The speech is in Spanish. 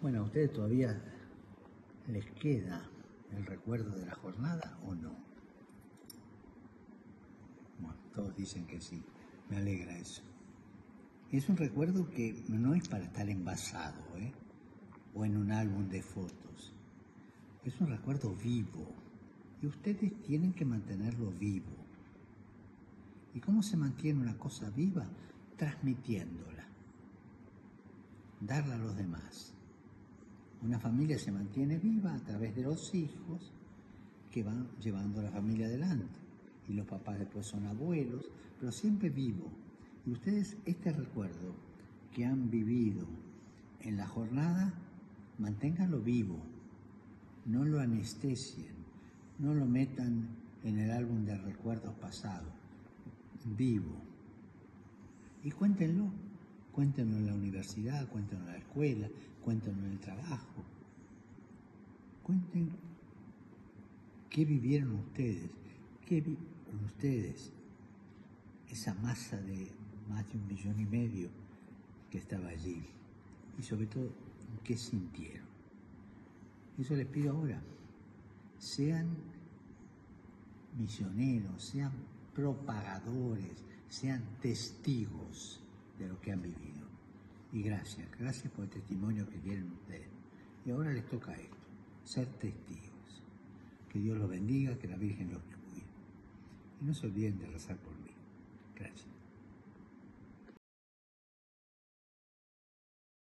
Bueno, ¿a ustedes todavía les queda el recuerdo de la jornada o no? Bueno, todos dicen que sí. Me alegra eso. Es un recuerdo que no es para estar envasado, ¿eh? O en un álbum de fotos. Es un recuerdo vivo. Y ustedes tienen que mantenerlo vivo. ¿Y cómo se mantiene una cosa viva? Transmitiéndola. Darla a los demás. Una familia se mantiene viva a través de los hijos que van llevando a la familia adelante. Y los papás después son abuelos, pero siempre vivo. Y ustedes este recuerdo que han vivido en la jornada, manténganlo vivo. No lo anestesien, no lo metan en el álbum de recuerdos pasados. Vivo. Y cuéntenlo Cuéntenos en la universidad, cuéntenos en la escuela, cuéntenos en el trabajo. Cuenten qué vivieron ustedes, qué vivieron ustedes, esa masa de más de un millón y medio que estaba allí. Y sobre todo, qué sintieron. Eso les pido ahora. Sean misioneros, sean propagadores, sean testigos de lo que han vivido. Y gracias, gracias por el testimonio que tienen ustedes. Y ahora les toca esto, ser testigos. Que Dios los bendiga, que la Virgen los cuide. Y no se olviden de rezar por mí. Gracias.